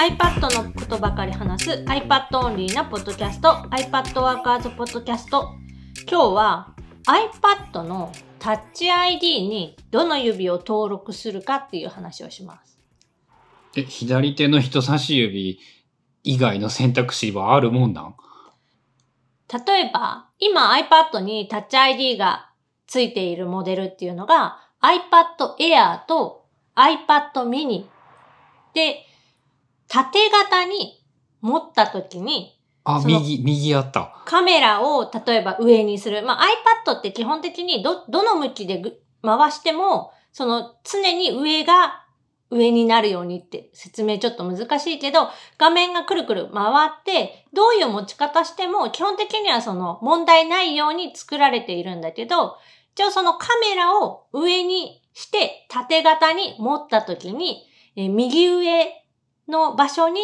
iPad のことばかり話す iPad オンリーなポッドキャスト iPad ワーカーズポッドキャスト。今日は iPad のタッチ ID にどの指を登録するかっていう話をします。え、左手の人差し指以外の選択肢はあるもんなん？例えば、今 iPad にタッチ ID がついているモデルっていうのが iPad Air と iPad mini で、縦型に持った時にあ、右、右あった。カメラを例えば上にする。まあ、iPad って基本的にど、どの向きでぐ回しても、その常に上が上になるようにって説明ちょっと難しいけど、画面がくるくる回って、どういう持ち方しても基本的にはその問題ないように作られているんだけど、一応そのカメラを上にして縦型に持った時に、えー右上の場所に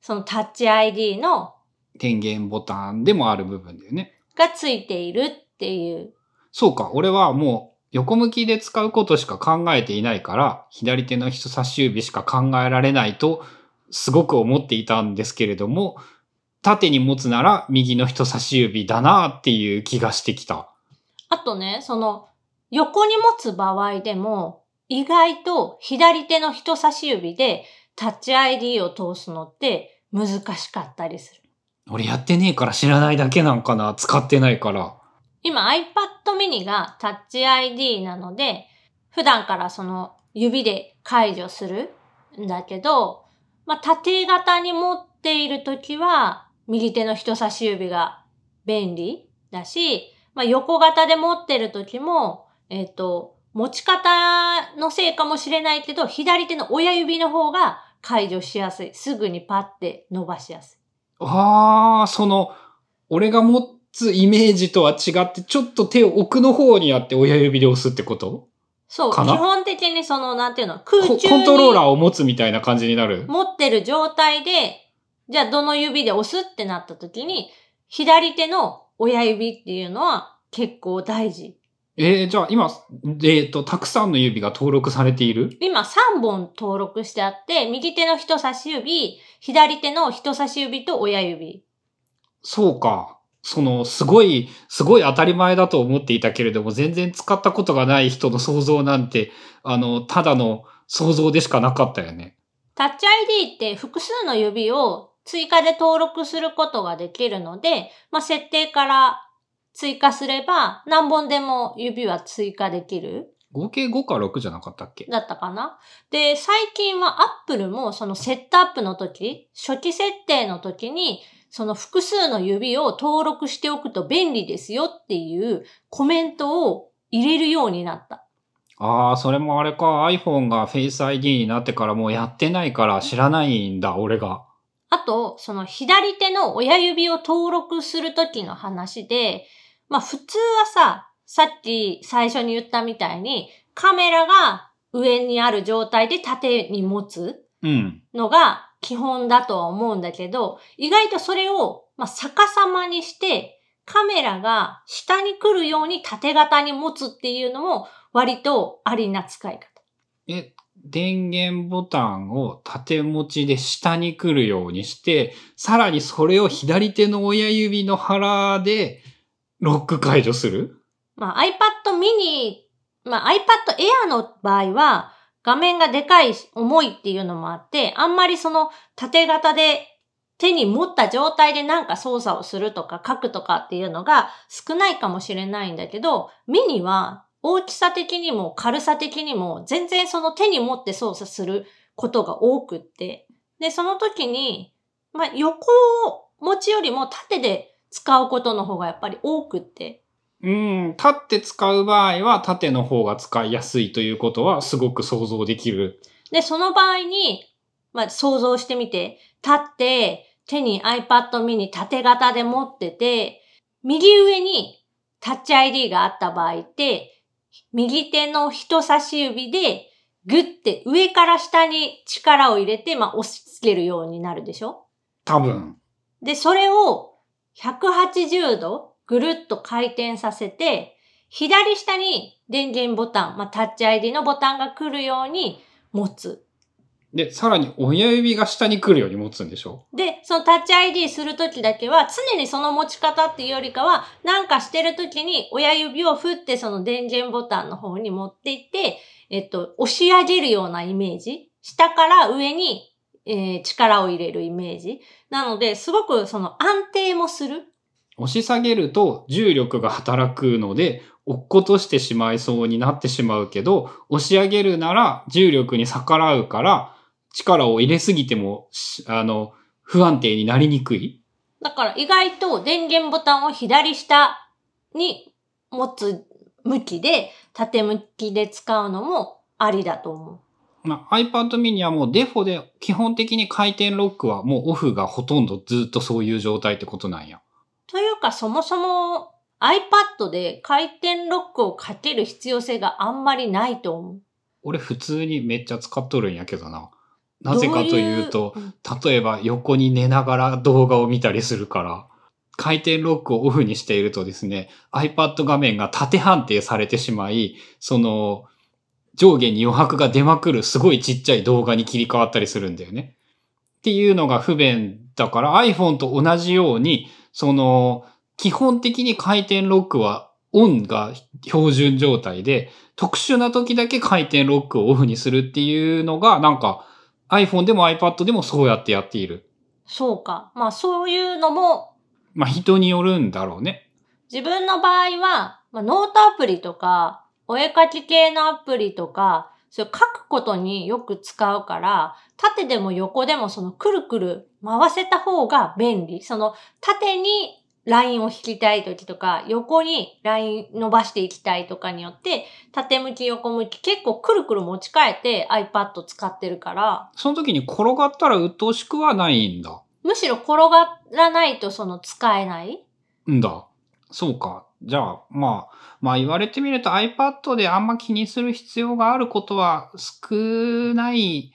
そのタッチ ID の電源ボタンでもある部分だよね。がついているっていう。そうか、俺はもう横向きで使うことしか考えていないから、左手の人差し指しか考えられないと、すごく思っていたんですけれども、縦に持つなら右の人差し指だなっていう気がしてきた。あとね、その横に持つ場合でも、意外と左手の人差し指でタッチ ID を通すのって難しかったりする。俺やってねえから知らないだけなんかな使ってないから。今 iPad mini がタッチ ID なので、普段からその指で解除するんだけど、まあ、縦型に持っているときは、右手の人差し指が便利だし、まあ、横型で持ってるときも、えっ、と、持ち方のせいかもしれないけど、左手の親指の方が解除しやすい。すぐにパッて伸ばしやすい。ああ、その、俺が持つイメージとは違って、ちょっと手を奥の方にあって親指で押すってこと？そう、基本的にその、なんていうの、空中コントローラーを持つみたいな感じになる？持ってる状態で、じゃあどの指で押すってなった時に、左手の親指っていうのは結構大事。えー、じゃあ今、えっ、と、たくさんの指が登録されている？今3本登録してあって、右手の人差し指、左手の人差し指と親指。そうか。その、すごい、すごい当たり前だと思っていたけれども、全然使ったことがない人の想像なんて、あの、ただの想像でしかなかったよね。タッチ ID って複数の指を追加で登録することができるので、まあ、設定から追加すれば何本でも指は追加できる。合計5か6じゃなかったっけ？だったかな？で、最近は Apple もそのセットアップの時、初期設定の時に、その複数の指を登録しておくと便利ですよっていうコメントを入れるようになった。ああ、それもあれか、iPhone が Face ID になってからもうやってないから知らないんだ、俺が。あと、その左手の親指を登録する時の話で、まあ普通はさ、さっき最初に言ったみたいに、カメラが上にある状態で縦に持つうん。のが基本だとは思うんだけど、意外とそれを、まあ、逆さまにして、カメラが下に来るように縦型に持つっていうのも割とありな使い方。え、電源ボタンを縦持ちで下に来るようにして、さらにそれを左手の親指の腹でロック解除する？まあ、iPad mini、まあ、iPad Air の場合は画面がでかい、重いっていうのもあって、あんまりその縦型で手に持った状態でなんか操作をするとか書くとかっていうのが少ないかもしれないんだけど、ミニは大きさ的にも軽さ的にも全然その手に持って操作することが多くって。で、その時に、まあ、横持ちよりも縦で使うことの方がやっぱり多くって。うん、立って使う場合は縦の方が使いやすいということはすごく想像できる。で、その場合に、まあ、想像してみて、立って、手に iPad mini 縦型で持ってて、右上にタッチ ID があった場合って、右手の人差し指でグッて上から下に力を入れて、まあ、押し付けるようになるでしょ多分。で、それを180度ぐるっと回転させて、左下に電源ボタン、まあ、タッチ ID のボタンが来るように持つ。で、さらに親指が下に来るように持つんでしょ？で、そのタッチ ID するときだけは、常にその持ち方っていうよりかは、なんかしてるときに親指を振ってその電源ボタンの方に持っていって、えっと、押し上げるようなイメージ？下から上に、えー力を入れるイメージ。なので、すごくその安定もする。押し下げると重力が働くので、落っことしてしまいそうになってしまうけど、押し上げるなら重力に逆らうから、力を入れすぎても、しあの、不安定になりにくい。だから意外と電源ボタンを左下に持つ向きで、縦向きで使うのもありだと思う。まあ、iPad mini はもうデフォで基本的に回転ロックはもうオフがほとんどずっとそういう状態ってことなんや。というか、そもそも iPad で回転ロックをかける必要性があんまりないと思う。俺普通にめっちゃ使っとるんやけどな。なぜかというと、どういう例えば横に寝ながら動画を見たりするから、回転ロックをオフにしているとですね、iPad 画面が縦判定されてしまい、その、上下に余白が出まくるすごいちっちゃい動画に切り替わったりするんだよね。っていうのが不便だから iPhone と同じように、その、基本的に回転ロックはオンが標準状態で、特殊な時だけ回転ロックをオフにするっていうのが、なんか iPhone でも iPad でもそうやってやっている。そうか。まあそういうのもまあ人によるんだろうね。自分の場合は、まあ、ノートアプリとか、お絵描き系のアプリとか、それ書くことによく使うから、縦でも横でもそのくるくる回せた方が便利。その縦にラインを引きたい時とか、横にライン伸ばしていきたいとかによって、縦向き横向き結構くるくる持ち替えて iPad 使ってるから、その時に転がったら鬱陶しくはないんだ。むしろ転がらないとその使えないんだ。そうか。じゃあ、まあ、まあ言われてみると iPad であんま気にする必要があることは少ない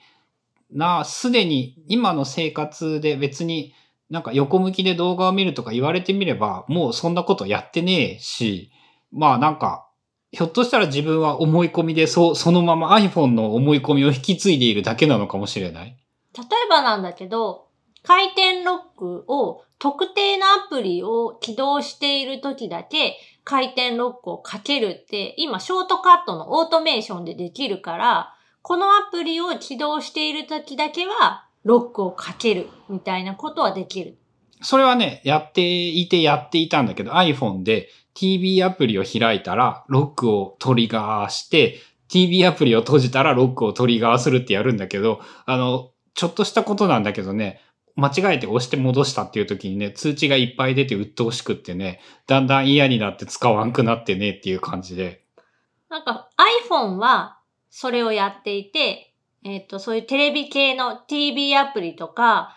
な。すでに今の生活で別になんか横向きで動画を見るとか言われてみれば、もうそんなことやってねえし、まあなんか、ひょっとしたら自分は思い込みで、そう、そのまま iPhone の思い込みを引き継いでいるだけなのかもしれない。例えばなんだけど、回転ロックを特定のアプリを起動している時だけ回転ロックをかけるって今ショートカットのオートメーションでできるから、このアプリを起動している時だけはロックをかけるみたいなことはできる。それはね、やっていてやっていたんだけど、iPhone で TV アプリを開いたら、ロックをトリガーして、TV アプリを閉じたらロックをトリガーするってやるんだけど、あの、ちょっとしたことなんだけどね、間違えて押して戻したっていう時にね、通知がいっぱい出て鬱陶しくってね、だんだん嫌になって使わんくなってねっていう感じで。なんか iPhone はそれをやっていて、えっ、と、そういうテレビ系の TV アプリとか、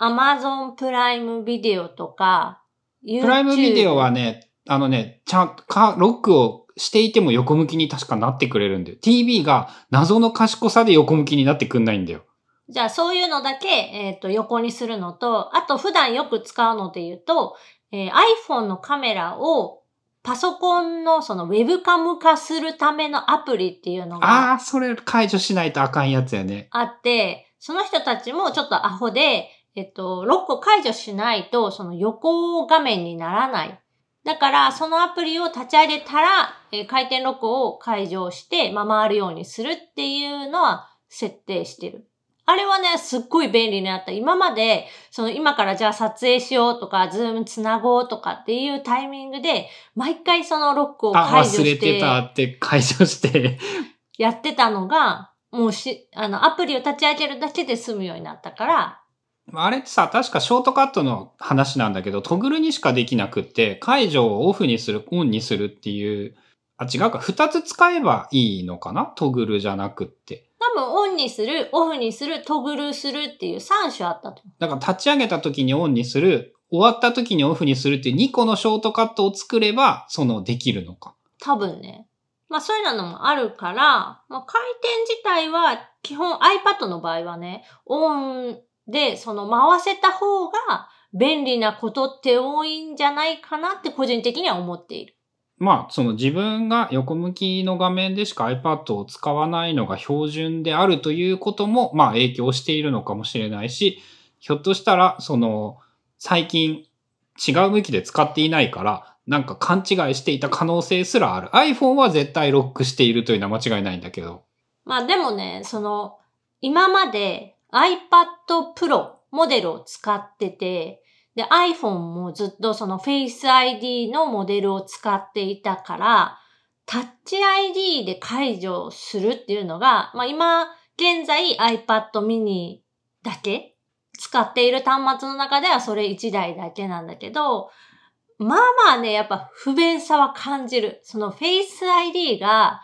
Amazon プライムビデオとか、プライムビデオはね、あのね、ちゃん、か、ロックをしていても横向きに確かなってくれるんだよ。TV が謎の賢さで横向きになってくんないんだよ。じゃあそういうのだけ、えっ、と、横にするのと、あと普段よく使うので言うと、えー iPhone のカメラをパソコンのそのウェブカム化するためのアプリっていうのがああ、それ解除しないとあかんやつやね。あって、その人たちもちょっとアホで、えっと、ロックを解除しないと、その横画面にならない。だから、そのアプリを立ち上げたら、えー回転ロックを解除して、まあ、回るようにするっていうのは設定してる。あれはね、すっごい便利になった。今まで、その今からじゃあ撮影しようとか、ズームつなごうとかっていうタイミングで、毎回そのロックをあ、解除忘れしててたって解除して。やってたのが、もうし、あの、アプリを立ち上げるだけで済むようになったから、あれってさ、確かショートカットの話なんだけど、トグルにしかできなくって、解除をオフにする、オンにするっていう、あ、違うか、二つ使えばいいのかな？トグルじゃなくって。多分オンにする、オフにする、トグルするっていう3種あったと。だから立ち上げた時にオンにする、終わった時にオフにするっていう2個のショートカットを作れば、そのできるのか。多分ね。まあそういうのもあるから、まあ回転自体は基本 iPad の場合はね、オンでその回せた方が便利なことって多いんじゃないかなって個人的には思っている。まあ、その自分が横向きの画面でしか iPad を使わないのが標準であるということも、まあ影響しているのかもしれないし、ひょっとしたら、その、最近違う向きで使っていないから、なんか勘違いしていた可能性すらある。iPhone は絶対ロックしているというのは間違いないんだけど。まあでもね、その、今まで iPad Pro モデルを使ってて、で iPhone もずっとその Face ID のモデルを使っていたから、タッチ ID で解除するっていうのが、まあ今現在 iPad mini だけ使っている端末の中ではそれ1台だけなんだけど、まあまあね、やっぱ不便さは感じる。その Face ID が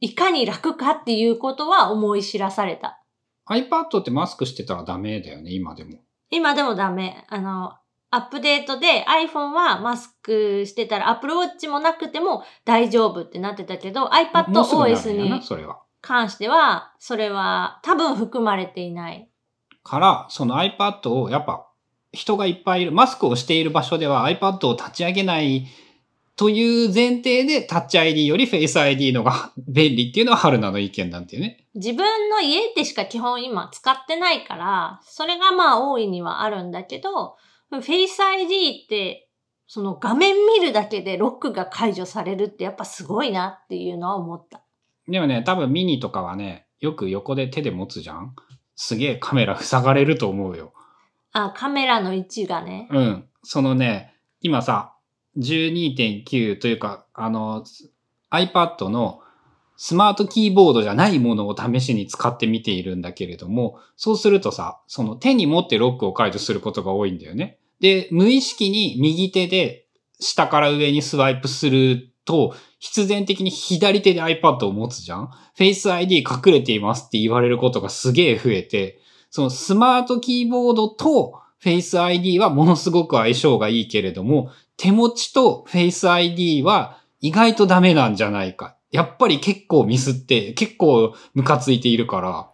いかに楽かっていうことは思い知らされた。iPad ってマスクしてたらダメだよね、今でも。今でもダメ。あの、アップデートで iPhone はマスクしてたら Apple Watch もなくても大丈夫ってなってたけど、iPadOS に。関しては、それは多分含まれていない。から、その iPad をやっぱ人がいっぱいいる、マスクをしている場所では iPad を立ち上げないという前提でタッチ ID より Face ID のが 便利っていうのは春菜の意見なんていうね。自分の家でしか基本今使ってないから、それがまあ大いにはあるんだけど、Face ID って、その画面見るだけでロックが解除されるってやっぱすごいなっていうのは思った。でもね、多分ミニとかはね、よく横で手で持つじゃんすげえカメラ塞がれると思うよ。あ、カメラの位置がね。うん。そのね、今さ、12.9というか、あの、iPad のスマートキーボードじゃないものを試しに使ってみているんだけれども、そうするとさ、その手に持ってロックを解除することが多いんだよね。で、無意識に右手で下から上にスワイプすると、必然的に左手で iPad を持つじゃん ?Face ID 隠れていますって言われることがすげえ増えて、そのスマートキーボードと Face ID はものすごく相性がいいけれども、手持ちと Face ID は意外とダメなんじゃないか。やっぱり結構ミスって、結構ムカついているから。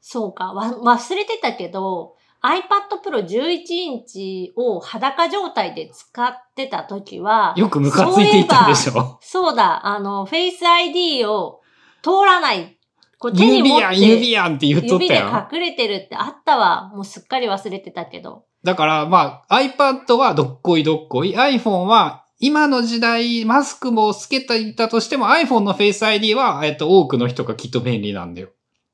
そうか。忘れてたけど、iPad Pro 11インチを裸状態で使ってた時は、よくムカついていたでしょ？そうだ、あの、Face ID を通らない。こう手に持っ指やん、指て、やんって言っとっ指で。隠れてるってあったわ。もうすっかり忘れてたけど。だからまあ iPad はどっこいどっこい。iPhone は今の時代マスクもつけていたとしても iPhone の Face ID は、えっと、多くの人がきっと便利なんだよ。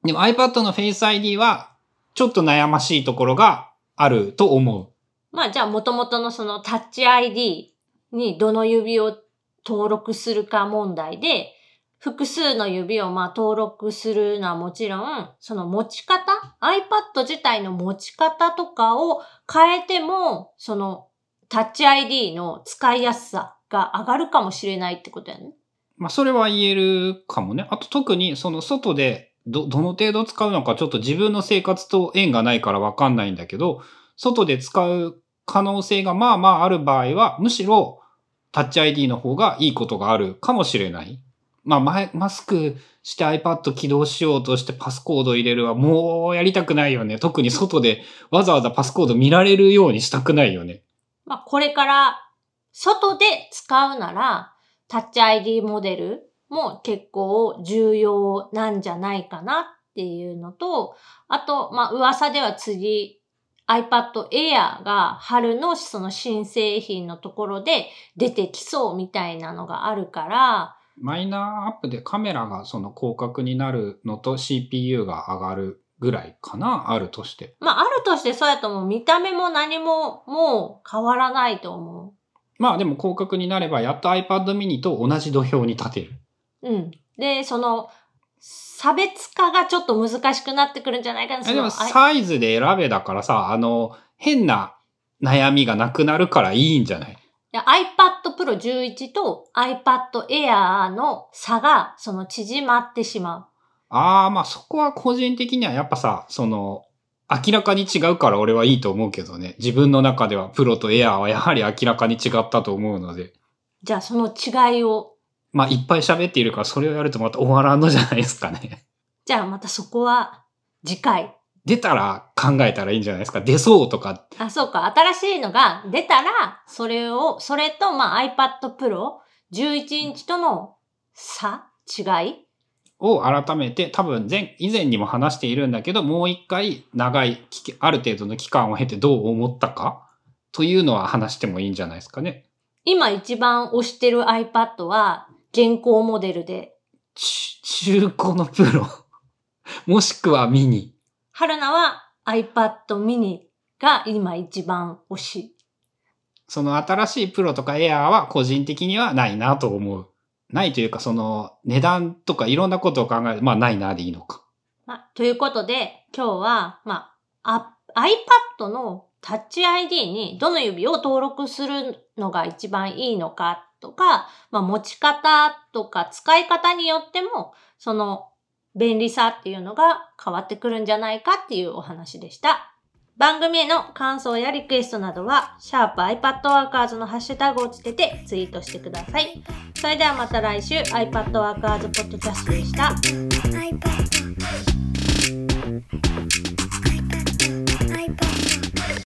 でも iPad の Face ID はちょっと悩ましいところがあると思う。まあじゃあ元々のそのタッチ ID にどの指を登録するか問題で、複数の指をまあ登録するのはもちろん、その持ち方 ?iPad 自体の持ち方とかを変えても、そのタッチ ID の使いやすさが上がるかもしれないってことやね。まあそれは言えるかもね。あと特にその外でど、どの程度使うのかちょっと自分の生活と縁がないからわかんないんだけど、外で使う可能性がまあまあある場合は、むしろタッチ ID の方がいいことがあるかもしれない。まあ前、マスクして iPad 起動しようとしてパスコード入れるはもうやりたくないよね。特に外でわざわざパスコード見られるようにしたくないよね。まあこれから外で使うなら、タッチ ID モデルも結構重要なんじゃないかなっていうのと、あと、まあ噂では次 iPad Air が春のその新製品のところで出てきそうみたいなのがあるから、マイナーアップでカメラがその広角になるのと CPU が上がるぐらいかなあるとして。まああるとしてそうやともう見た目も何ももう変わらないと思まあでも広角になればやっと iPad mini と同じ土俵に立てる。う。うん。で、その、差別化がちょっと難しくなってくるんじゃないかな。でもサイズで選べだからさ、あの、変な悩みがなくなるからいいんじゃない？いや iPad Pro 11と iPad Air の差が、その縮まってしまああ、まあそこは個人的にはやっぱさ、その、明らかに違うから俺はいいと思うけどね。自分の中ではプロとエアーはやはり明らかに違ったと思うので。う。じゃあその違いを、まあいっぱい喋っているからそれをやるとまた終わらんのじゃないですかね。じゃあまたそこは次回。出たら考えたらいいんじゃないですか。出そうとか。あ、そうか。新しいのが出たら、それを、それとまあ iPad Pro 11インチとの差？違いを改めて多分前、以前にも話しているんだけど、もう一回長い期、ある程度の期間を経てどう思ったか？というのは話してもいいんじゃないですかね。今一番推してる iPad は現行モデルで、ち中古のプロ。もしくはミニ。春菜は iPad mini が今一番推し。その新しいプロとかエアーは個人的にはないなと思う。ないというか、その値段とかいろんなことを考える。まあないなでいいのか。まあ、ということで、今日は、まあ、あ iPad のタッチ ID にどの指を登録するのが一番いいのかとか、まあ、持ち方とか使い方によっても、その便利さっていうのが変わってくるんじゃないかっていうお話でした。番組への感想やリクエストなどは、シャープ i p a d w o r k e r のハッシュタグをつけてツイートしてください。それではまた来週 iPadWorkers Podcast でした。